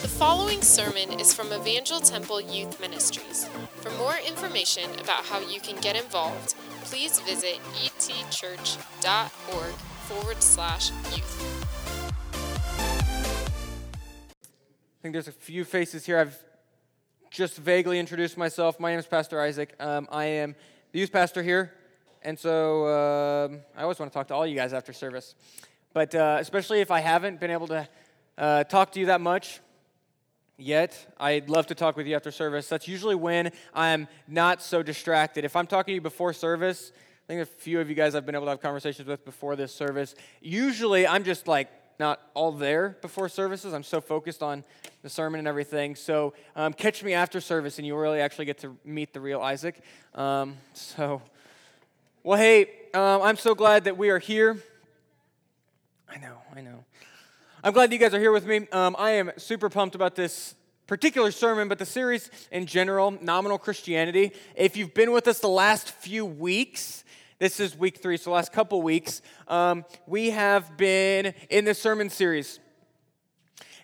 The following sermon is from Evangel Temple Youth Ministries. For more information about how you can get involved, please visit etchurch.org forward slash youth. I think there's a few faces here. I've just vaguely introduced myself. My name is Pastor Isaac. Um, I am the youth pastor here, and so um I always want to talk to all you guys after service. But uh, especially if I haven't been able to uh, talk to you that much yet, I'd love to talk with you after service. That's usually when I'm not so distracted. If I'm talking to you before service, I think a few of you guys I've been able to have conversations with before this service. Usually, I'm just like not all there before services. I'm so focused on the sermon and everything. So um, catch me after service, and you'll really actually get to meet the real Isaac. Um, so, well, hey, um, I'm so glad that we are here. I know, I know. I'm glad you guys are here with me. Um, I am super pumped about this particular sermon, but the series in general, Nominal Christianity. If you've been with us the last few weeks, this is week three, so last couple weeks, um, we have been in this sermon series.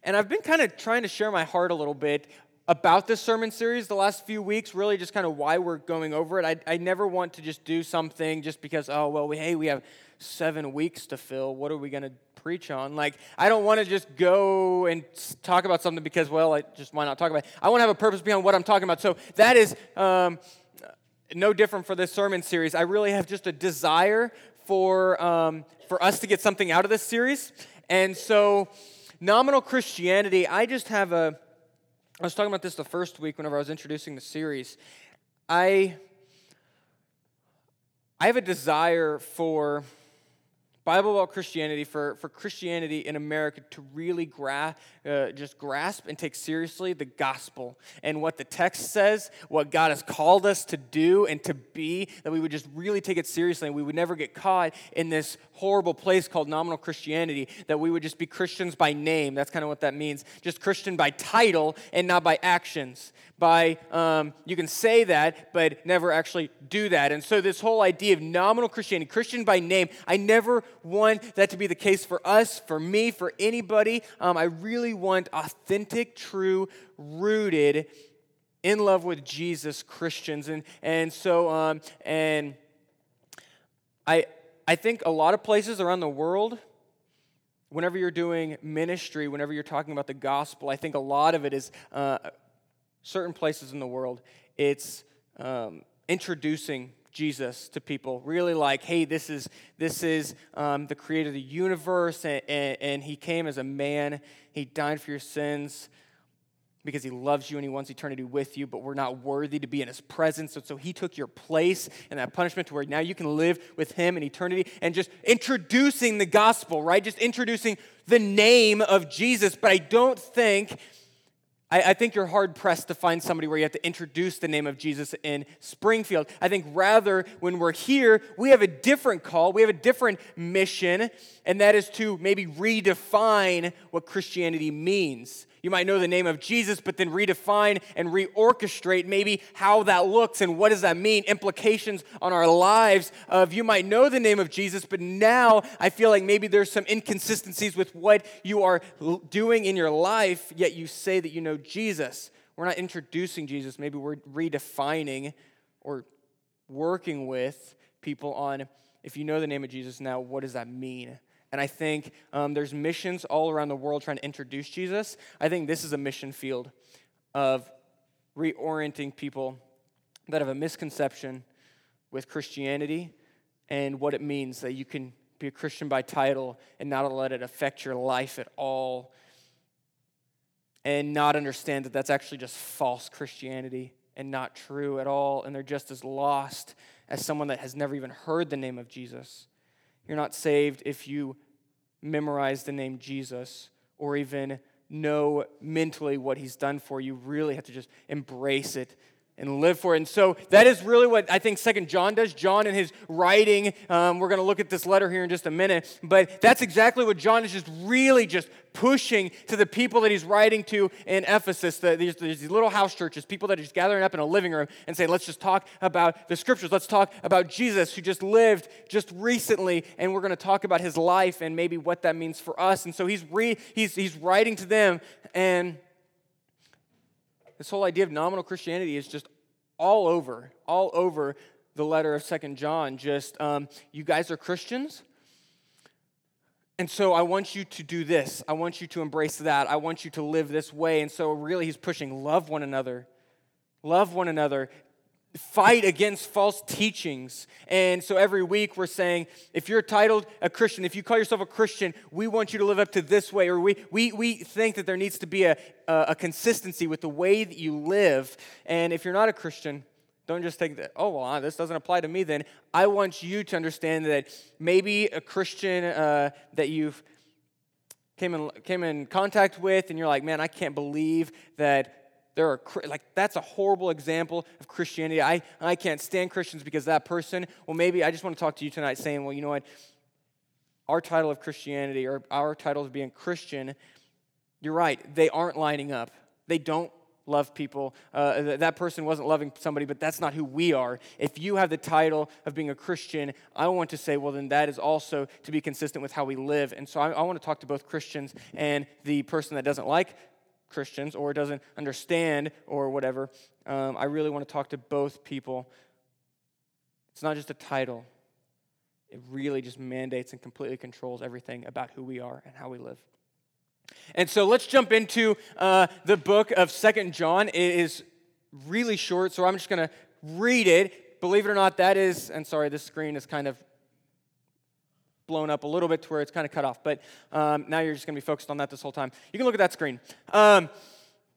And I've been kind of trying to share my heart a little bit about this sermon series the last few weeks, really just kind of why we're going over it. I, I never want to just do something just because, oh, well, we, hey, we have seven weeks to fill. What are we going to preach on? Like, I don't want to just go and talk about something because, well, I just why not talk about it? I want to have a purpose behind what I'm talking about. So that is. Um, no different for this sermon series. I really have just a desire for, um, for us to get something out of this series. And so, nominal Christianity, I just have a. I was talking about this the first week whenever I was introducing the series. I, I have a desire for Bible Belt Christianity, for, for Christianity in America to really gra- uh, just grasp and take seriously the gospel and what the text says, what God has called us to do and to be, that we would just really take it seriously and we would never get caught in this horrible place called nominal Christianity, that we would just be Christians by name. That's kind of what that means. Just Christian by title and not by actions. By, um, you can say that, but never actually do that. And so, this whole idea of nominal Christianity, Christian by name, I never want that to be the case for us, for me, for anybody. Um, I really want authentic, true, rooted, in love with Jesus Christians. And, and so, um, and I, I think a lot of places around the world, whenever you're doing ministry, whenever you're talking about the gospel, I think a lot of it is uh, certain places in the world, it's um, introducing Jesus to people. Really like, hey, this is this is um, the creator of the universe, and, and, and he came as a man. He died for your sins because he loves you and he wants eternity with you, but we're not worthy to be in his presence. So, so he took your place and that punishment to where now you can live with him in eternity and just introducing the gospel, right? Just introducing the name of Jesus. But I don't think I, I, think you're hard pressed to find somebody where you have to introduce the name of Jesus in Springfield. I think rather, when we're here, we have a different call, we have a different mission, and that is to maybe redefine what Christianity means. You might know the name of Jesus, but then redefine and reorchestrate maybe how that looks and what does that mean, implications on our lives of you might know the name of Jesus, but now I feel like maybe there's some inconsistencies with what you are doing in your life, yet you say that you know Jesus. We're not introducing Jesus, maybe we're redefining or working with people on if you know the name of Jesus now, what does that mean? And I think um, there's missions all around the world trying to introduce Jesus. I think this is a mission field of reorienting people that have a misconception with Christianity and what it means that you can be a Christian by title and not let it affect your life at all and not understand that that's actually just false Christianity and not true at all. And they're just as lost as someone that has never even heard the name of Jesus. You're not saved if you memorize the name Jesus or even know mentally what he's done for you. You really have to just embrace it and live for it. And so that is really what I think Second John does. John in his writing, um, we're going to look at this letter here in just a minute, but that's exactly what John is just really just pushing to the people that he's writing to in Ephesus. The, these, these little house churches, people that are just gathering up in a living room and saying, let's just talk about the scriptures. Let's talk about Jesus who just lived just recently, and we're going to talk about his life and maybe what that means for us. And so he's, re, he's, he's writing to them and This whole idea of nominal Christianity is just all over, all over the letter of Second John. Just, um, you guys are Christians, and so I want you to do this. I want you to embrace that. I want you to live this way. And so, really, he's pushing love one another. Love one another. Fight against false teachings. And so every week we're saying, if you're titled a Christian, if you call yourself a Christian, we want you to live up to this way. Or we, we, we think that there needs to be a, a, a consistency with the way that you live. And if you're not a Christian, don't just think that, oh, well, this doesn't apply to me then. I want you to understand that maybe a Christian uh, that you've came in, came in contact with and you're like, man, I can't believe that there are, like, that's a horrible example of Christianity. I, I can't stand Christians because that person, well, maybe I just want to talk to you tonight saying, well, you know what? Our title of Christianity or our title of being Christian, you're right, they aren't lining up. They don't love people. Uh, that person wasn't loving somebody, but that's not who we are. If you have the title of being a Christian, I want to say, well, then that is also to be consistent with how we live. And so I, I want to talk to both Christians and the person that doesn't like Christians or doesn't understand or whatever. Um, I really want to talk to both people. It's not just a title. It really just mandates and completely controls everything about who we are and how we live. And so let's jump into uh, the book of Second John. It is really short, so I'm just going to read it. Believe it or not, that is, and sorry, this screen is kind of blown up a little bit to where it's kind of cut off, but um, now you're just going to be focused on that this whole time. You can look at that screen. Um,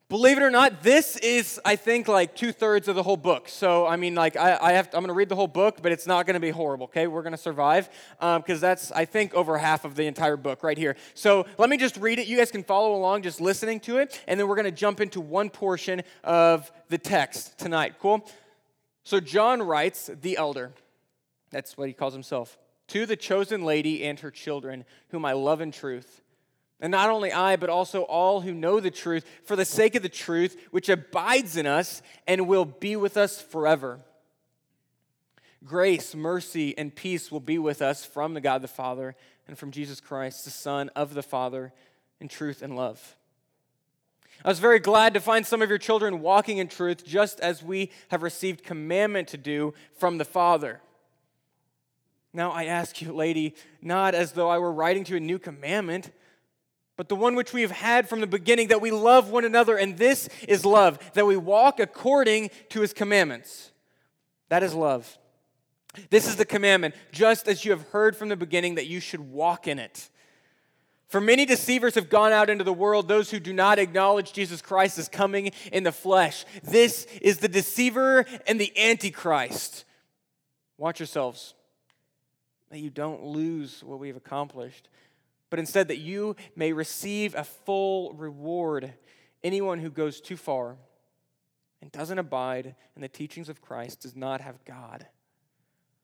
Believe it or not, this is, I think, like two thirds of the whole book. So, I mean, like, I, I have, to, I'm going to read the whole book, but it's not going to be horrible, okay? We're going to survive because um, that's, I think, over half of the entire book right here. So, let me just read it. You guys can follow along just listening to it, and then we're going to jump into one portion of the text tonight. Cool? So, John writes, the elder, that's what he calls himself, to the chosen lady and her children, whom I love in truth. And not only I, but also all who know the truth, for the sake of the truth, which abides in us and will be with us forever. Grace, mercy, and peace will be with us from the God the Father and from Jesus Christ, the Son of the Father, in truth and love. I was very glad to find some of your children walking in truth, just as we have received commandment to do from the Father. Now I ask you, lady, not as though I were writing to you a new commandment but the one which we have had from the beginning, that we love one another, and this is love, that we walk according to his commandments. That is love. This is the commandment, just as you have heard from the beginning, that you should walk in it. For many deceivers have gone out into the world, those who do not acknowledge Jesus Christ as coming in the flesh. This is the deceiver and the antichrist. Watch yourselves, that you don't lose what we have accomplished but instead that you may receive a full reward. Anyone who goes too far and doesn't abide in the teachings of Christ does not have God.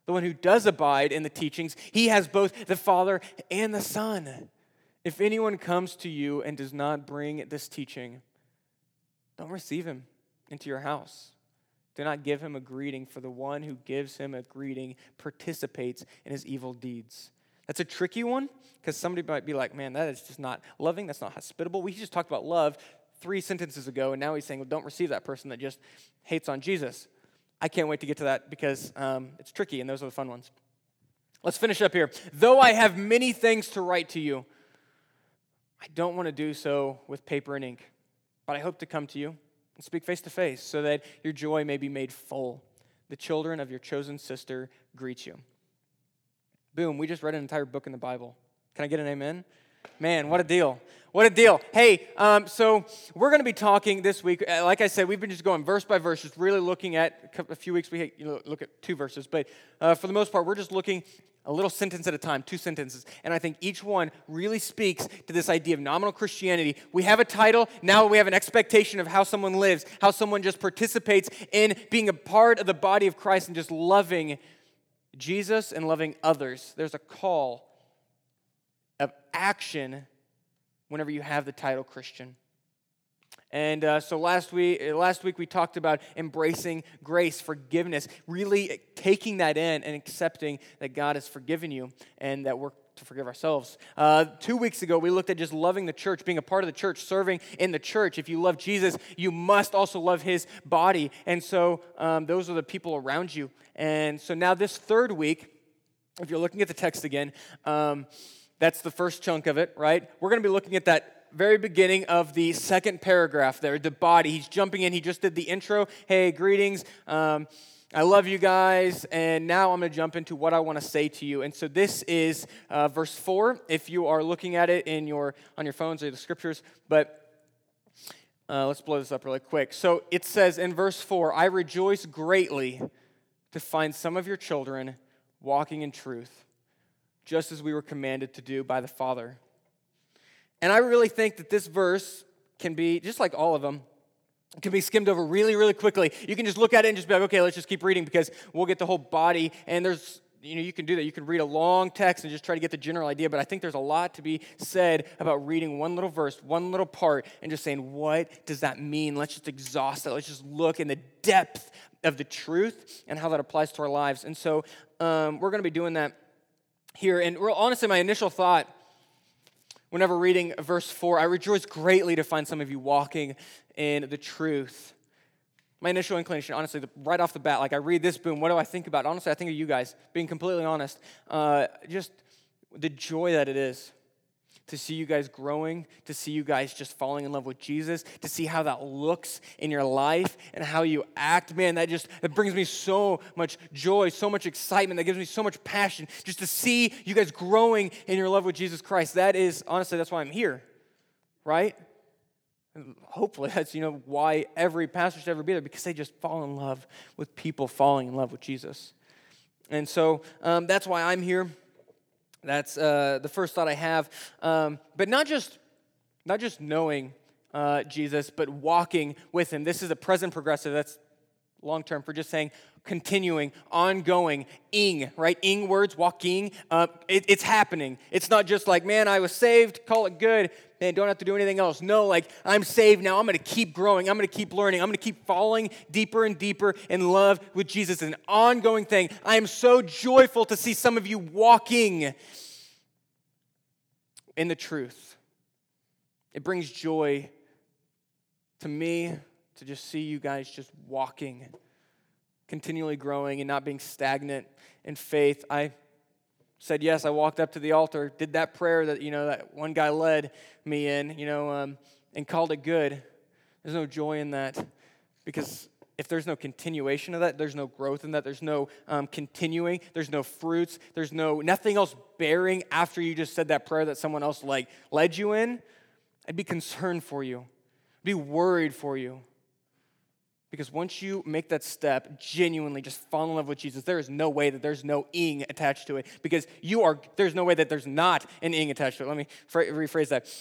The one who does abide in the teachings, he has both the Father and the Son. If anyone comes to you and does not bring this teaching, don't receive him into your house. Do not give him a greeting, for the one who gives him a greeting participates in his evil deeds. That's a tricky one because somebody might be like, man, that is just not loving. That's not hospitable. We just talked about love three sentences ago, and now he's saying, well, don't receive that person that just hates on Jesus. I can't wait to get to that because um, it's tricky, and those are the fun ones. Let's finish up here. Though I have many things to write to you, I don't want to do so with paper and ink, but I hope to come to you speak face to face so that your joy may be made full. The children of your chosen sister greet you. Boom, we just read an entire book in the Bible. Can I get an amen? Man, what a deal. What a deal. Hey, um, so we're going to be talking this week. Uh, like I said, we've been just going verse by verse, just really looking at a few weeks. We look at two verses, but uh, for the most part, we're just looking a little sentence at a time, two sentences. And I think each one really speaks to this idea of nominal Christianity. We have a title, now we have an expectation of how someone lives, how someone just participates in being a part of the body of Christ and just loving Jesus and loving others, there's a call of action whenever you have the title Christian. And uh, so last week, last week we talked about embracing grace, forgiveness, really taking that in and accepting that God has forgiven you and that we're to forgive ourselves. Uh, two weeks ago, we looked at just loving the church, being a part of the church, serving in the church. If you love Jesus, you must also love his body. And so um, those are the people around you. And so now, this third week, if you're looking at the text again, um, that's the first chunk of it, right? We're going to be looking at that very beginning of the second paragraph there, the body. He's jumping in. He just did the intro. Hey, greetings. Um, I love you guys. And now I'm going to jump into what I want to say to you. And so this is uh, verse 4, if you are looking at it in your, on your phones or the scriptures. But uh, let's blow this up really quick. So it says in verse 4 I rejoice greatly to find some of your children walking in truth, just as we were commanded to do by the Father. And I really think that this verse can be, just like all of them, can be skimmed over really, really quickly. You can just look at it and just be like, okay, let's just keep reading because we'll get the whole body. And there's, you know, you can do that. You can read a long text and just try to get the general idea. But I think there's a lot to be said about reading one little verse, one little part, and just saying, what does that mean? Let's just exhaust it. Let's just look in the depth of the truth and how that applies to our lives. And so um, we're going to be doing that here. And honestly, my initial thought whenever reading verse 4, I rejoice greatly to find some of you walking in the truth. My initial inclination, honestly, right off the bat, like I read this, boom, what do I think about? Honestly, I think of you guys, being completely honest. Uh, just the joy that it is to see you guys growing, to see you guys just falling in love with Jesus, to see how that looks in your life and how you act. Man, that just that brings me so much joy, so much excitement. That gives me so much passion just to see you guys growing in your love with Jesus Christ. That is honestly that's why I'm here. Right? And hopefully that's you know why every pastor should ever be there because they just fall in love with people falling in love with Jesus. And so um, that's why I'm here. That's uh, the first thought I have. Um, but not just, not just knowing uh, Jesus, but walking with him. This is a present progressive. That's long term for just saying continuing, ongoing, ing, right? Ing words, walking. Uh, it, it's happening. It's not just like, man, I was saved, call it good, man, don't have to do anything else. No, like, I'm saved now. I'm going to keep growing. I'm going to keep learning. I'm going to keep falling deeper and deeper in love with Jesus. It's an ongoing thing. I am so joyful to see some of you walking in the truth. It brings joy to me to just see you guys just walking, continually growing and not being stagnant in faith. I said yes. I walked up to the altar, did that prayer that you know that one guy led me in, you know, um, and called it good. There's no joy in that because if there's no continuation of that, there's no growth in that, there's no um, continuing, there's no fruits, there's no nothing else bearing after you just said that prayer that someone else like led you in, I'd be concerned for you, I'd be worried for you. Because once you make that step, genuinely just fall in love with Jesus, there is no way that there's no ing attached to it. Because you are, there's no way that there's not an ing attached to it. Let me rephrase that.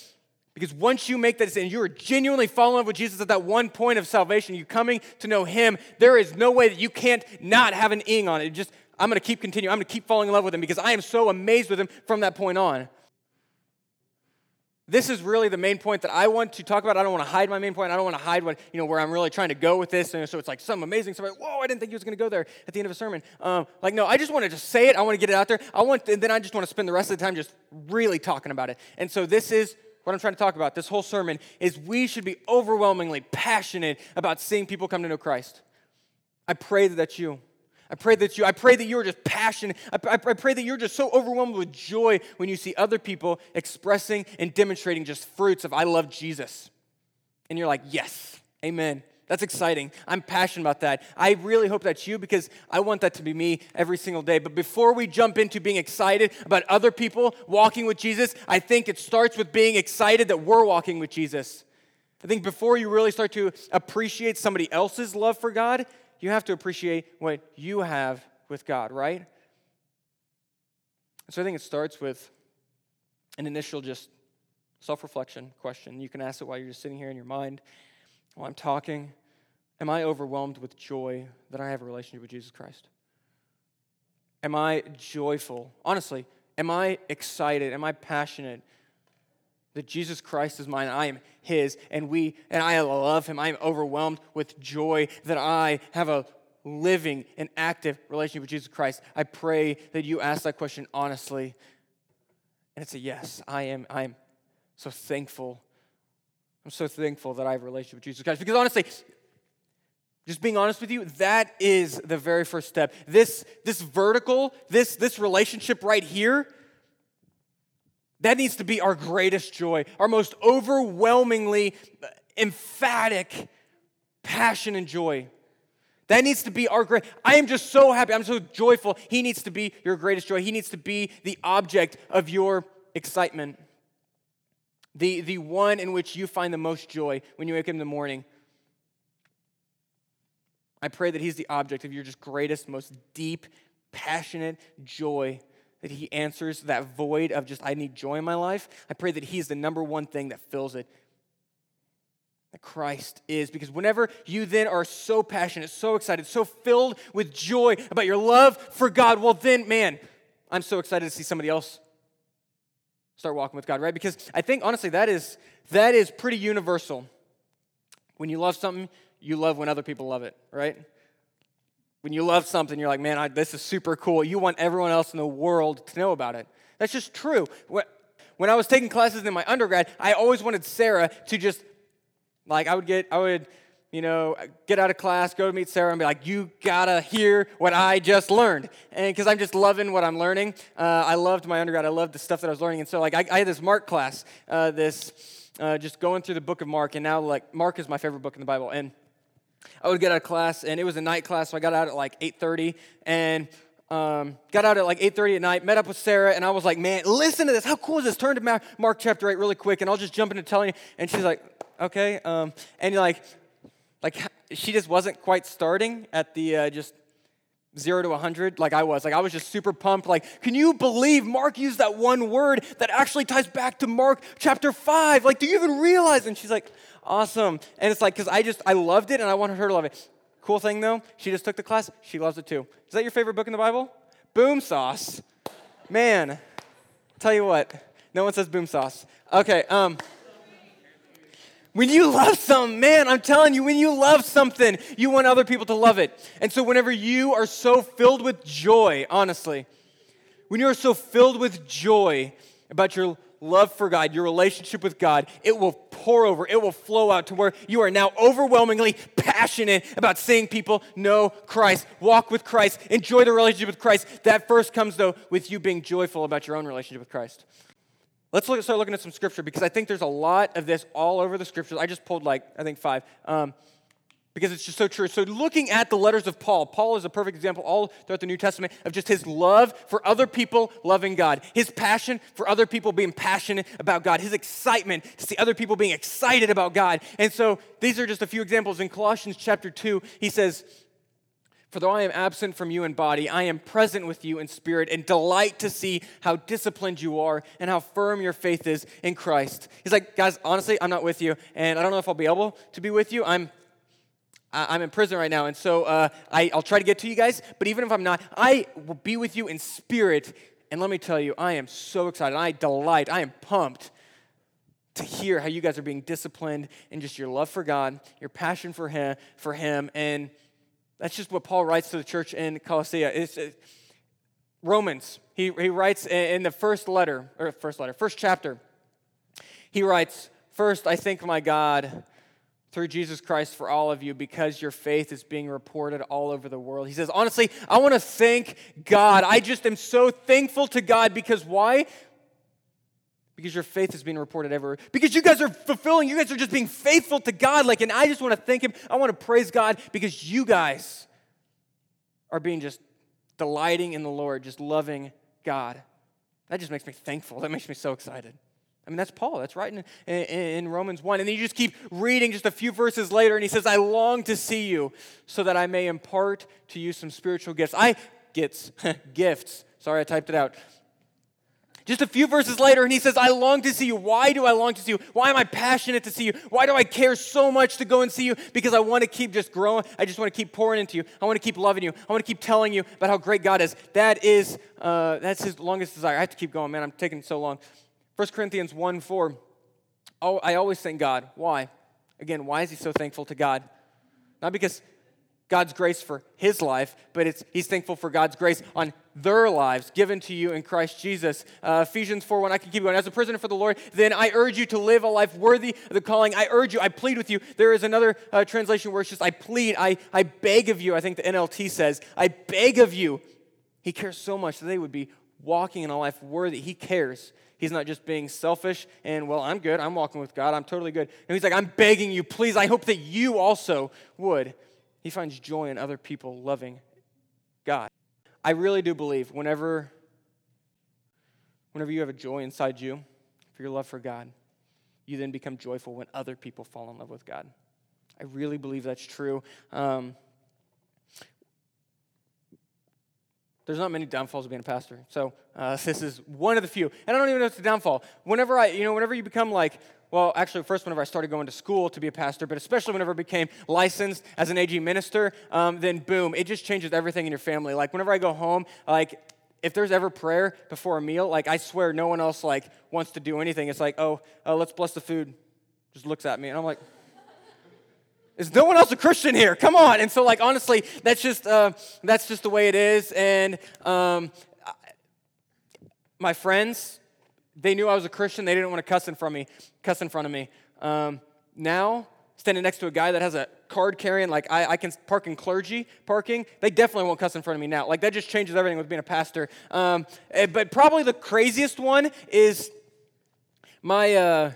Because once you make that decision, you are genuinely falling in love with Jesus at that one point of salvation, you're coming to know Him, there is no way that you can't not have an ing on it. Just, I'm going to keep continuing. I'm going to keep falling in love with Him because I am so amazed with Him from that point on. This is really the main point that I want to talk about. I don't want to hide my main point. I don't want to hide what, you know, where I'm really trying to go with this. And so it's like some amazing stuff. Whoa, I didn't think he was going to go there at the end of a sermon. Um, like, no, I just want to just say it. I want to get it out there. I want, and then I just want to spend the rest of the time just really talking about it. And so this is what I'm trying to talk about, this whole sermon, is we should be overwhelmingly passionate about seeing people come to know Christ. I pray that that's you. I pray that you, I pray that you're just passionate. I, I, I, pray that you're just so overwhelmed with joy when you see other people expressing and demonstrating just fruits of I love Jesus. And you're like, yes, amen. That's exciting. I'm passionate about that. I really hope that's you because I want that to be me every single day. But before we jump into being excited about other people walking with Jesus, I think it starts with being excited that we're walking with Jesus. I think before you really start to appreciate somebody else's love for God, you have to appreciate what you have with God, right? So I think it starts with an initial just self reflection question. You can ask it while you're just sitting here in your mind while I'm talking? Am I overwhelmed with joy that I have a relationship with Jesus Christ? Am I joyful? Honestly, am I excited? Am I passionate that Jesus Christ is mine, I am his, and we and I love him. I am overwhelmed with joy that I have a living and active relationship with Jesus Christ. I pray that you ask that question honestly And it's a yes. I am, I am so thankful. I'm so thankful that I have a relationship with Jesus Christ. Because honestly, just being honest with you, that is the very first step. This, this vertical, this, this relationship right here, that needs to be our greatest joy, our most overwhelmingly emphatic passion and joy. That needs to be our great. I am just so happy. I'm so joyful. He needs to be your greatest joy. He needs to be the object of your excitement. The, the one in which you find the most joy when you wake up in the morning. I pray that He's the object of your just greatest, most deep, passionate joy. That He answers that void of just, I need joy in my life. I pray that He's the number one thing that fills it that Christ is. Because whenever you then are so passionate, so excited, so filled with joy about your love for God, well, then, man, I'm so excited to see somebody else start walking with God, right? Because I think honestly that is that is pretty universal. When you love something, you love when other people love it, right? When you love something, you're like, man, I, this is super cool. You want everyone else in the world to know about it. That's just true. When I was taking classes in my undergrad, I always wanted Sarah to just like I would get, I would, you know, get out of class, go to meet Sarah, and be like, "You gotta hear what I just learned," and because I'm just loving what I'm learning. Uh, I loved my undergrad. I loved the stuff that I was learning, and so like I, I had this Mark class, uh, this uh, just going through the book of Mark, and now like Mark is my favorite book in the Bible, and I would get out of class, and it was a night class, so I got out at like 8:30, and um, got out at like 8.30 at night met up with sarah and i was like man listen to this how cool is this turn to mark chapter 8 really quick and i'll just jump into telling you and she's like okay? Um, and like, like she just wasn't quite starting at the uh, just zero to 100 like I was. Like I was just super pumped. Like, can you believe Mark used that one word that actually ties back to Mark chapter 5? Like, do you even realize? And she's like, awesome. And it's like, because I just, I loved it and I wanted her to love it. Cool thing though, she just took the class. She loves it too. Is that your favorite book in the Bible? Boom sauce. Man, tell you what, no one says boom sauce. Okay, um, when you love something, man, I'm telling you, when you love something, you want other people to love it. And so, whenever you are so filled with joy, honestly, when you are so filled with joy about your love for God, your relationship with God, it will pour over, it will flow out to where you are now overwhelmingly passionate about seeing people know Christ, walk with Christ, enjoy the relationship with Christ. That first comes, though, with you being joyful about your own relationship with Christ. Let's look, start looking at some scripture because I think there's a lot of this all over the scriptures. I just pulled like, I think five. Um, because it's just so true. So, looking at the letters of Paul, Paul is a perfect example all throughout the New Testament of just his love for other people loving God, his passion for other people being passionate about God, his excitement to see other people being excited about God. And so, these are just a few examples. In Colossians chapter 2, he says, for though I am absent from you in body, I am present with you in spirit and delight to see how disciplined you are and how firm your faith is in Christ. He's like, guys, honestly, I'm not with you, and I don't know if I'll be able to be with you. I'm I'm in prison right now, and so uh, I, I'll try to get to you guys. But even if I'm not, I will be with you in spirit. And let me tell you, I am so excited. I delight. I am pumped to hear how you guys are being disciplined and just your love for God, your passion for Him, for Him, and that's just what Paul writes to the church in Colossae. It's, it, Romans, he, he writes in the first letter, or first letter, first chapter, he writes, First, I thank my God through Jesus Christ for all of you because your faith is being reported all over the world. He says, honestly, I want to thank God. I just am so thankful to God because why? Because your faith is being reported everywhere. Because you guys are fulfilling, you guys are just being faithful to God. Like, and I just want to thank Him. I want to praise God because you guys are being just delighting in the Lord, just loving God. That just makes me thankful. That makes me so excited. I mean, that's Paul. That's right in, in, in, Romans 1. And then you just keep reading just a few verses later, and he says, I long to see you so that I may impart to you some spiritual gifts. I, gets, gifts. Sorry, I typed it out. Just a few verses later, and he says, I long to see you. Why do I long to see you? Why am I passionate to see you? Why do I care so much to go and see you? Because I want to keep just growing. I just want to keep pouring into you. I want to keep loving you. I want to keep telling you about how great God is. That is, uh, that's his longest desire. I have to keep going, man. I'm taking so long. 1 Corinthians 1 4. Oh, I always thank God. Why? Again, why is he so thankful to God? Not because God's grace for his life, but it's, he's thankful for God's grace on their lives given to you in Christ Jesus. Uh, Ephesians 4 1, I can keep going. As a prisoner for the Lord, then I urge you to live a life worthy of the calling. I urge you, I plead with you. There is another uh, translation where it's just, I plead, I, I beg of you. I think the NLT says, I beg of you. He cares so much that they would be walking in a life worthy. He cares. He's not just being selfish and, well, I'm good. I'm walking with God. I'm totally good. And he's like, I'm begging you, please. I hope that you also would. He finds joy in other people loving God. I really do believe whenever, whenever you have a joy inside you for your love for God, you then become joyful when other people fall in love with God. I really believe that's true. Um, there's not many downfalls of being a pastor. So uh, this is one of the few. And I don't even know if it's a downfall. Whenever I, you know, whenever you become like well, actually, first, whenever I started going to school to be a pastor, but especially whenever I became licensed as an AG minister, um, then boom, it just changes everything in your family. Like, whenever I go home, like, if there's ever prayer before a meal, like, I swear no one else, like, wants to do anything. It's like, oh, uh, let's bless the food. Just looks at me, and I'm like, is no one else a Christian here? Come on. And so, like, honestly, that's just uh, that's just the way it is. And um, my friends, they knew I was a Christian. They didn't want to cuss in front of me. Cuss in front of me. Um, now, standing next to a guy that has a card carrying, like I, I, can park in clergy parking, they definitely won't cuss in front of me now. Like that just changes everything with being a pastor. Um, eh, but probably the craziest one is my. Uh,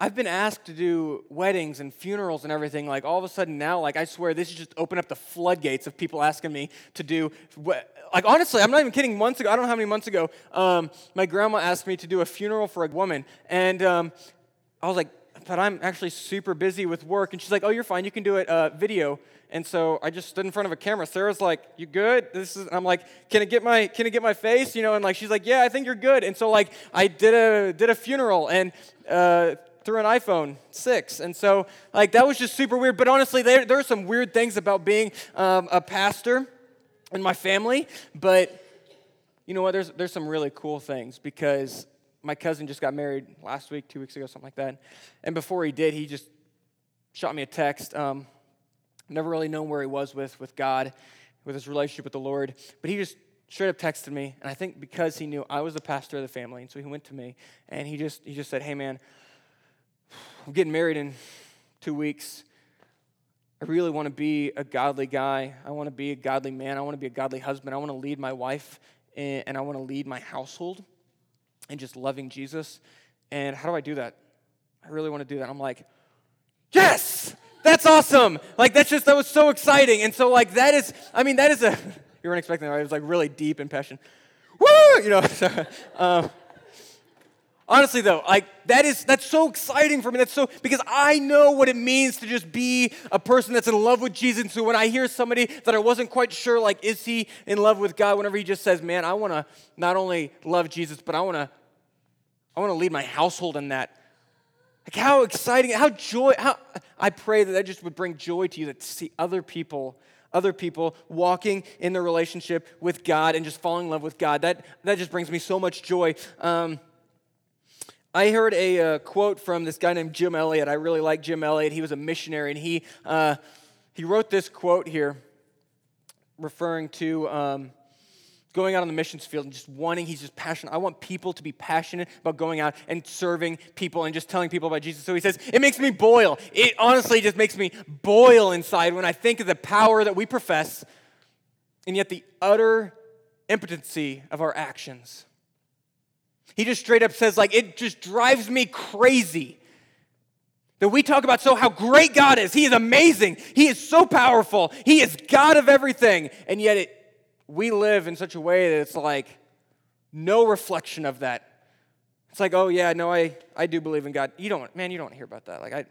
I've been asked to do weddings and funerals and everything. Like all of a sudden now, like I swear, this is just open up the floodgates of people asking me to do. Like honestly, I'm not even kidding. Months ago, I don't know how many months ago, um, my grandma asked me to do a funeral for a woman, and um, I was like, but I'm actually super busy with work. And she's like, oh, you're fine. You can do it uh, video. And so I just stood in front of a camera. Sarah's like, "You good?" This is. I'm like, "Can I get my Can I get my face?" You know, and like she's like, "Yeah, I think you're good." And so like I did a did a funeral, and uh, through an iPhone 6. And so, like, that was just super weird. But honestly, there, there are some weird things about being um, a pastor in my family. But you know what? There's, there's some really cool things because my cousin just got married last week, two weeks ago, something like that. And before he did, he just shot me a text. Um, never really known where he was with, with God, with his relationship with the Lord. But he just straight up texted me and i think because he knew i was the pastor of the family and so he went to me and he just he just said hey man I'm getting married in two weeks. I really want to be a godly guy. I want to be a godly man. I want to be a godly husband. I want to lead my wife and I want to lead my household and just loving Jesus. And how do I do that? I really want to do that. I'm like, yes, that's awesome. Like, that's just, that was so exciting. And so, like, that is, I mean, that is a, you weren't expecting that, right? It was like really deep in passion. Woo! You know, so, um, Honestly, though, like that is that's so exciting for me. That's so because I know what it means to just be a person that's in love with Jesus. And so when I hear somebody that I wasn't quite sure, like, is he in love with God? Whenever he just says, "Man, I want to not only love Jesus, but I want to, I want to lead my household in that." Like how exciting, how joy, how I pray that that just would bring joy to you that to see other people other people walking in their relationship with God and just falling in love with God. That, that just brings me so much joy. Um, I heard a uh, quote from this guy named Jim Elliot. I really like Jim Elliot. He was a missionary, and he, uh, he wrote this quote here referring to um, going out on the missions field and just wanting, he's just passionate. I want people to be passionate about going out and serving people and just telling people about Jesus. So he says, It makes me boil. It honestly just makes me boil inside when I think of the power that we profess and yet the utter impotency of our actions. He just straight up says, like, it just drives me crazy that we talk about so how great God is. He is amazing. He is so powerful. He is God of everything. And yet it, we live in such a way that it's like no reflection of that. It's like, oh yeah, no, I, I do believe in God. You don't, man, you don't hear about that. Like I,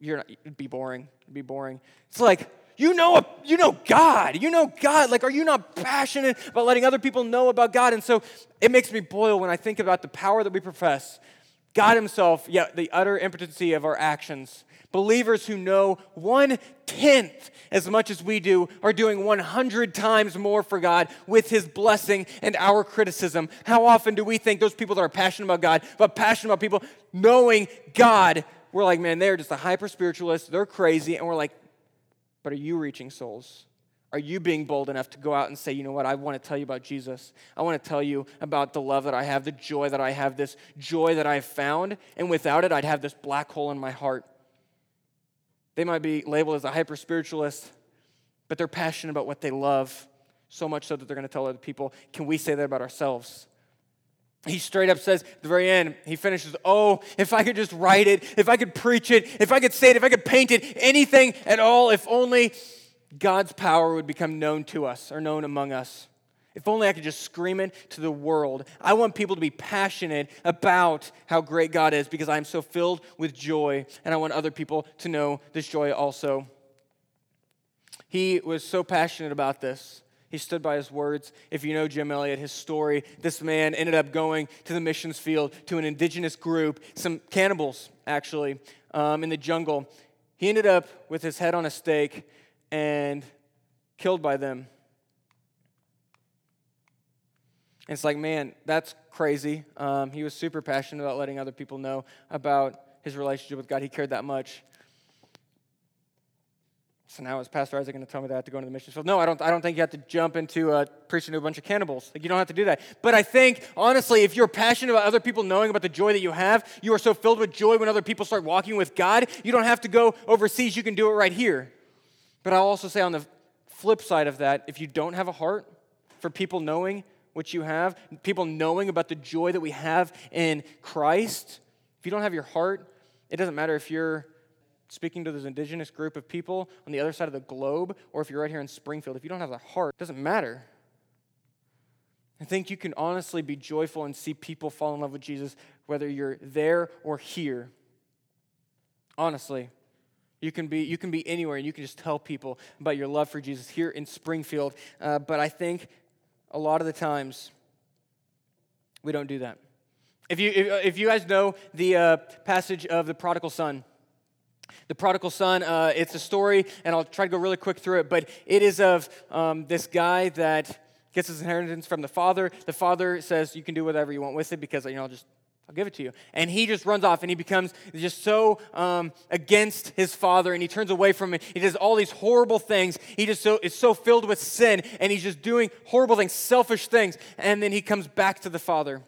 you're not, it'd be boring. It'd be boring. It's like, you know, you know God. You know God. Like, are you not passionate about letting other people know about God? And so it makes me boil when I think about the power that we profess. God Himself, yet the utter impotency of our actions. Believers who know one tenth as much as we do are doing 100 times more for God with His blessing and our criticism. How often do we think those people that are passionate about God, but passionate about people knowing God, we're like, man, they're just a hyper spiritualist, they're crazy, and we're like, but are you reaching souls? Are you being bold enough to go out and say, you know what, I want to tell you about Jesus? I want to tell you about the love that I have, the joy that I have, this joy that I have found, and without it, I'd have this black hole in my heart. They might be labeled as a hyper spiritualist, but they're passionate about what they love, so much so that they're going to tell other people. Can we say that about ourselves? He straight up says at the very end, he finishes, Oh, if I could just write it, if I could preach it, if I could say it, if I could paint it, anything at all, if only God's power would become known to us or known among us. If only I could just scream it to the world. I want people to be passionate about how great God is because I'm so filled with joy, and I want other people to know this joy also. He was so passionate about this. He stood by his words. If you know Jim Elliot, his story, this man ended up going to the missions field to an indigenous group, some cannibals actually, um, in the jungle. He ended up with his head on a stake and killed by them. And it's like, man, that's crazy. Um, he was super passionate about letting other people know about his relationship with God. He cared that much. So now is Pastor Isaac going to tell me that I have to go into the mission field? No, I don't, I don't think you have to jump into uh, preaching to a bunch of cannibals. Like, you don't have to do that. But I think, honestly, if you're passionate about other people knowing about the joy that you have, you are so filled with joy when other people start walking with God, you don't have to go overseas. You can do it right here. But I'll also say on the flip side of that, if you don't have a heart for people knowing what you have, people knowing about the joy that we have in Christ, if you don't have your heart, it doesn't matter if you're speaking to this indigenous group of people on the other side of the globe or if you're right here in Springfield. If you don't have the heart, it doesn't matter. I think you can honestly be joyful and see people fall in love with Jesus whether you're there or here. Honestly. You can be, you can be anywhere and you can just tell people about your love for Jesus here in Springfield. Uh, but I think a lot of the times we don't do that. If you, if, if you guys know the uh, passage of the prodigal son, the prodigal son, uh, it's a story, and I'll try to go really quick through it, but it is of um, this guy that gets his inheritance from the father. The father says, You can do whatever you want with it because, you know, I'll just I'll give it to you. And he just runs off and he becomes just so um, against his father and he turns away from it. He does all these horrible things. He just so, is so filled with sin and he's just doing horrible things, selfish things. And then he comes back to the father.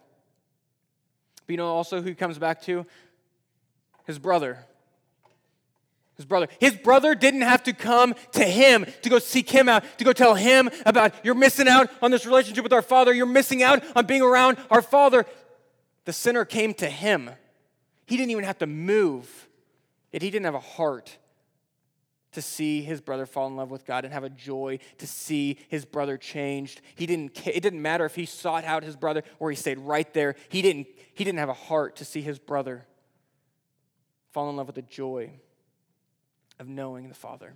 But you know also who he comes back to? His brother. His brother. His brother didn't have to come to him to go seek him out, to go tell him about you're missing out on this relationship with our father. You're missing out on being around our father. The sinner came to him. He didn't even have to move, yet he didn't have a heart to see his brother fall in love with God and have a joy to see his brother changed. He didn't it didn't matter if he sought out his brother or he stayed right there. He didn't he didn't have a heart to see his brother fall in love with the joy of knowing the Father.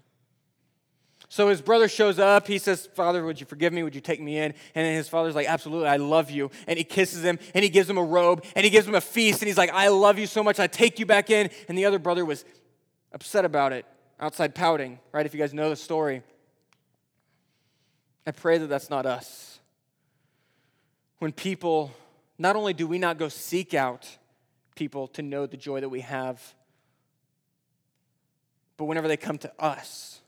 So his brother shows up. He says, Father, would you forgive me? Would you take me in? And his father's like, Absolutely, I love you. And he kisses him and he gives him a robe and he gives him a feast. And he's like, I love you so much. I take you back in. And the other brother was upset about it, outside pouting, right? If you guys know the story. I pray that that's not us. When people, not only do we not go seek out people to know the joy that we have, but whenever they come to us,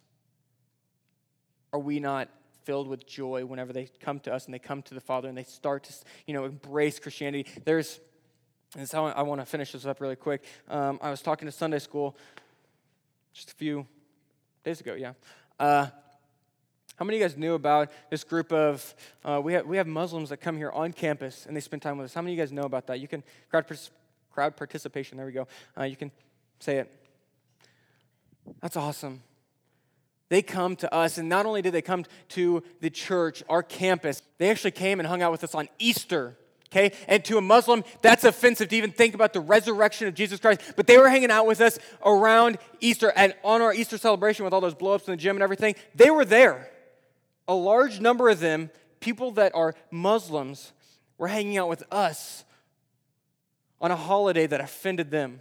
are we not filled with joy whenever they come to us and they come to the Father and they start to, you know, embrace Christianity? There's, and so I want to finish this up really quick. Um, I was talking to Sunday school just a few days ago, yeah. Uh, how many of you guys knew about this group of, uh, we, have, we have Muslims that come here on campus and they spend time with us. How many of you guys know about that? You can, crowd, crowd participation, there we go. Uh, you can say it. That's awesome. They come to us, and not only did they come to the church, our campus, they actually came and hung out with us on Easter. Okay? And to a Muslim, that's offensive to even think about the resurrection of Jesus Christ. But they were hanging out with us around Easter and on our Easter celebration with all those blow ups in the gym and everything. They were there. A large number of them, people that are Muslims, were hanging out with us on a holiday that offended them.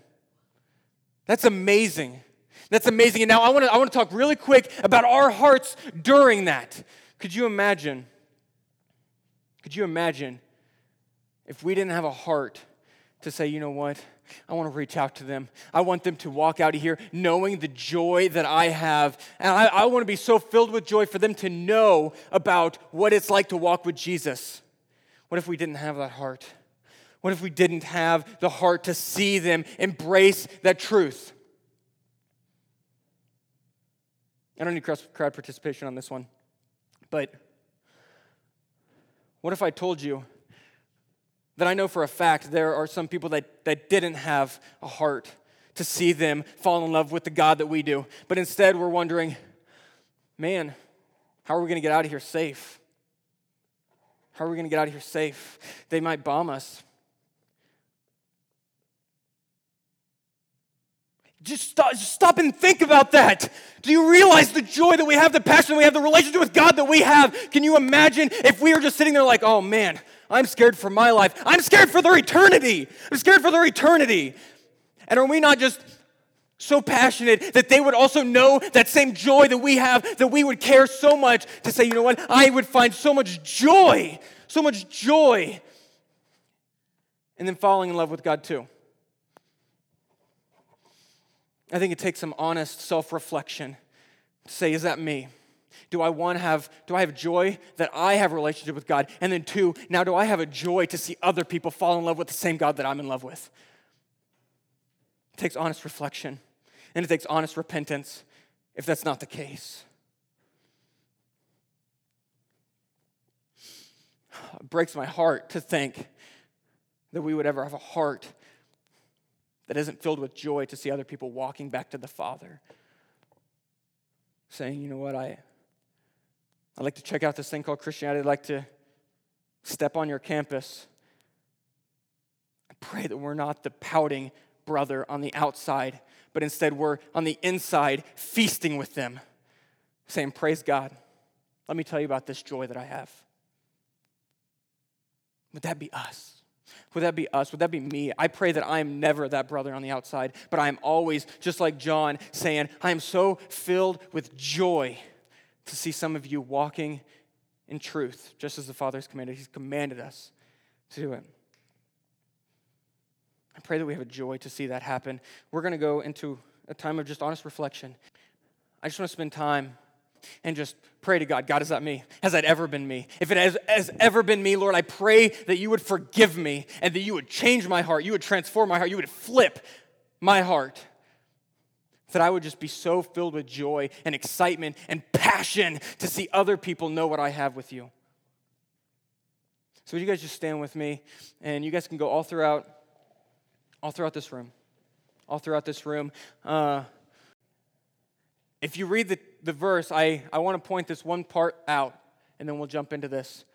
That's amazing. That's amazing. And now I want to I want to talk really quick about our hearts during that. Could you imagine? Could you imagine if we didn't have a heart to say, you know what? I want to reach out to them. I want them to walk out of here knowing the joy that I have. And I, I want to be so filled with joy for them to know about what it's like to walk with Jesus. What if we didn't have that heart? What if we didn't have the heart to see them embrace that truth? I don't need crowd participation on this one, but what if I told you that I know for a fact there are some people that, that didn't have a heart to see them fall in love with the God that we do, but instead we're wondering, man, how are we going to get out of here safe? How are we going to get out of here safe? They might bomb us. Just stop, just stop and think about that. Do you realize the joy that we have, the passion we have, the relationship with God that we have? Can you imagine if we were just sitting there like, oh man, I'm scared for my life. I'm scared for their eternity. I'm scared for their eternity. And are we not just so passionate that they would also know that same joy that we have, that we would care so much to say, you know what, I would find so much joy, so much joy, and then falling in love with God too. I think it takes some honest self reflection to say, is that me? Do I want to have, do I have joy that I have a relationship with God? And then two, now do I have a joy to see other people fall in love with the same God that I'm in love with? It takes honest reflection and it takes honest repentance if that's not the case. It breaks my heart to think that we would ever have a heart that isn't filled with joy to see other people walking back to the Father. Saying, you know what, I, I'd like to check out this thing called Christianity. I'd like to step on your campus. I pray that we're not the pouting brother on the outside, but instead we're on the inside feasting with them, saying, Praise God. Let me tell you about this joy that I have. Would that be us? Would that be us? Would that be me? I pray that I am never that brother on the outside, but I am always, just like John, saying, I am so filled with joy to see some of you walking in truth, just as the Father has commanded. He's commanded us to do it. I pray that we have a joy to see that happen. We're going to go into a time of just honest reflection. I just want to spend time and just pray to God God, is that me? Has that ever been me? If it has, has, ever been me, Lord, I pray that you would forgive me and that you would change my heart, you would transform my heart, you would flip my heart. That I would just be so filled with joy and excitement and passion to see other people know what I have with you. So would you guys just stand with me and you guys can go all throughout all throughout this room. All throughout this room. Uh, if you read the, the verse, I, I want to point this one part out, and then we'll jump into this.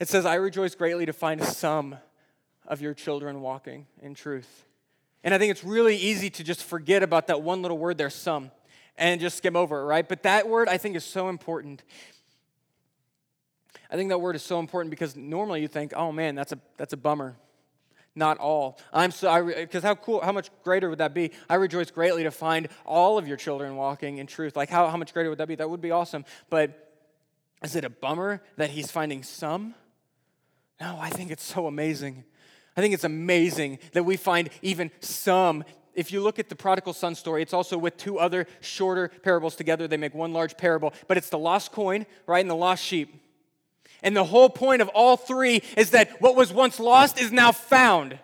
It says, I rejoice greatly to find some of your children walking in truth. And I think it's really easy to just forget about that one little word there, some, and just skim over it, right? But that word I think is so important. I think that word is so important because normally you think, oh man, that's a, that's a bummer not all. I'm so because how cool, how much greater would that be? I rejoice greatly to find all of your children walking in truth. Like how, how much greater would that be? That would be awesome. But is it a bummer that he's finding some? No, I think it's so amazing. I think it's amazing that we find even some. If you look at the prodigal son story, it's also with two other shorter parables together. They make one large parable, but it's the lost coin, right, and the lost sheep. And the whole point of all three is that what was once lost is now found.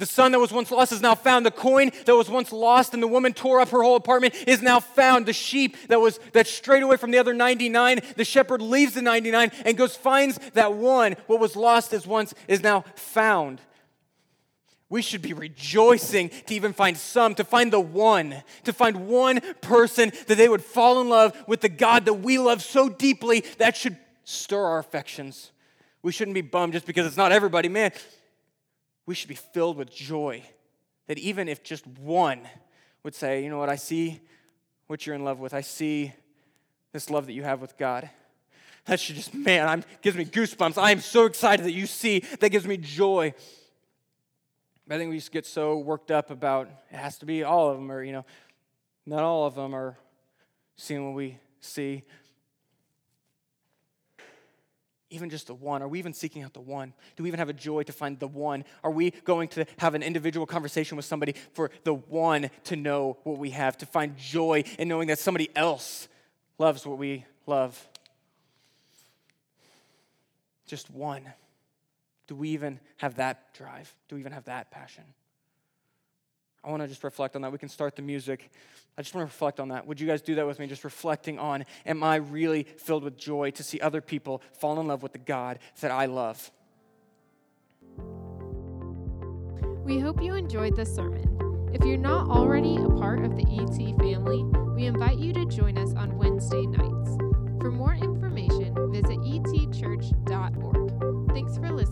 The son that was once lost is now found. The coin that was once lost and the woman tore up her whole apartment is now found. The sheep that was that strayed away from the other 99, the shepherd leaves the 99 and goes finds that one. What was lost is once is now found. We should be rejoicing to even find some, to find the one, to find one person that they would fall in love with the God that we love so deeply. That should stir our affections. We shouldn't be bummed just because it's not everybody. Man, we should be filled with joy that even if just one would say, you know what, I see what you're in love with, I see this love that you have with God. That should just, man, I'm, gives me goosebumps. I am so excited that you see. That gives me joy. I think we just get so worked up about it has to be all of them, or, you know, not all of them are seeing what we see. Even just the one? Are we even seeking out the one? Do we even have a joy to find the one? Are we going to have an individual conversation with somebody for the one to know what we have, to find joy in knowing that somebody else loves what we love? Just one. Do we even have that drive? Do we even have that passion? I want to just reflect on that. We can start the music. I just want to reflect on that. Would you guys do that with me? Just reflecting on, am I really filled with joy to see other people fall in love with the God that I love? We hope you enjoyed this sermon. If you're not already a part of the ET family, we invite you to join us on Wednesday nights. For more information, visit etchurch.org. Thanks for listening.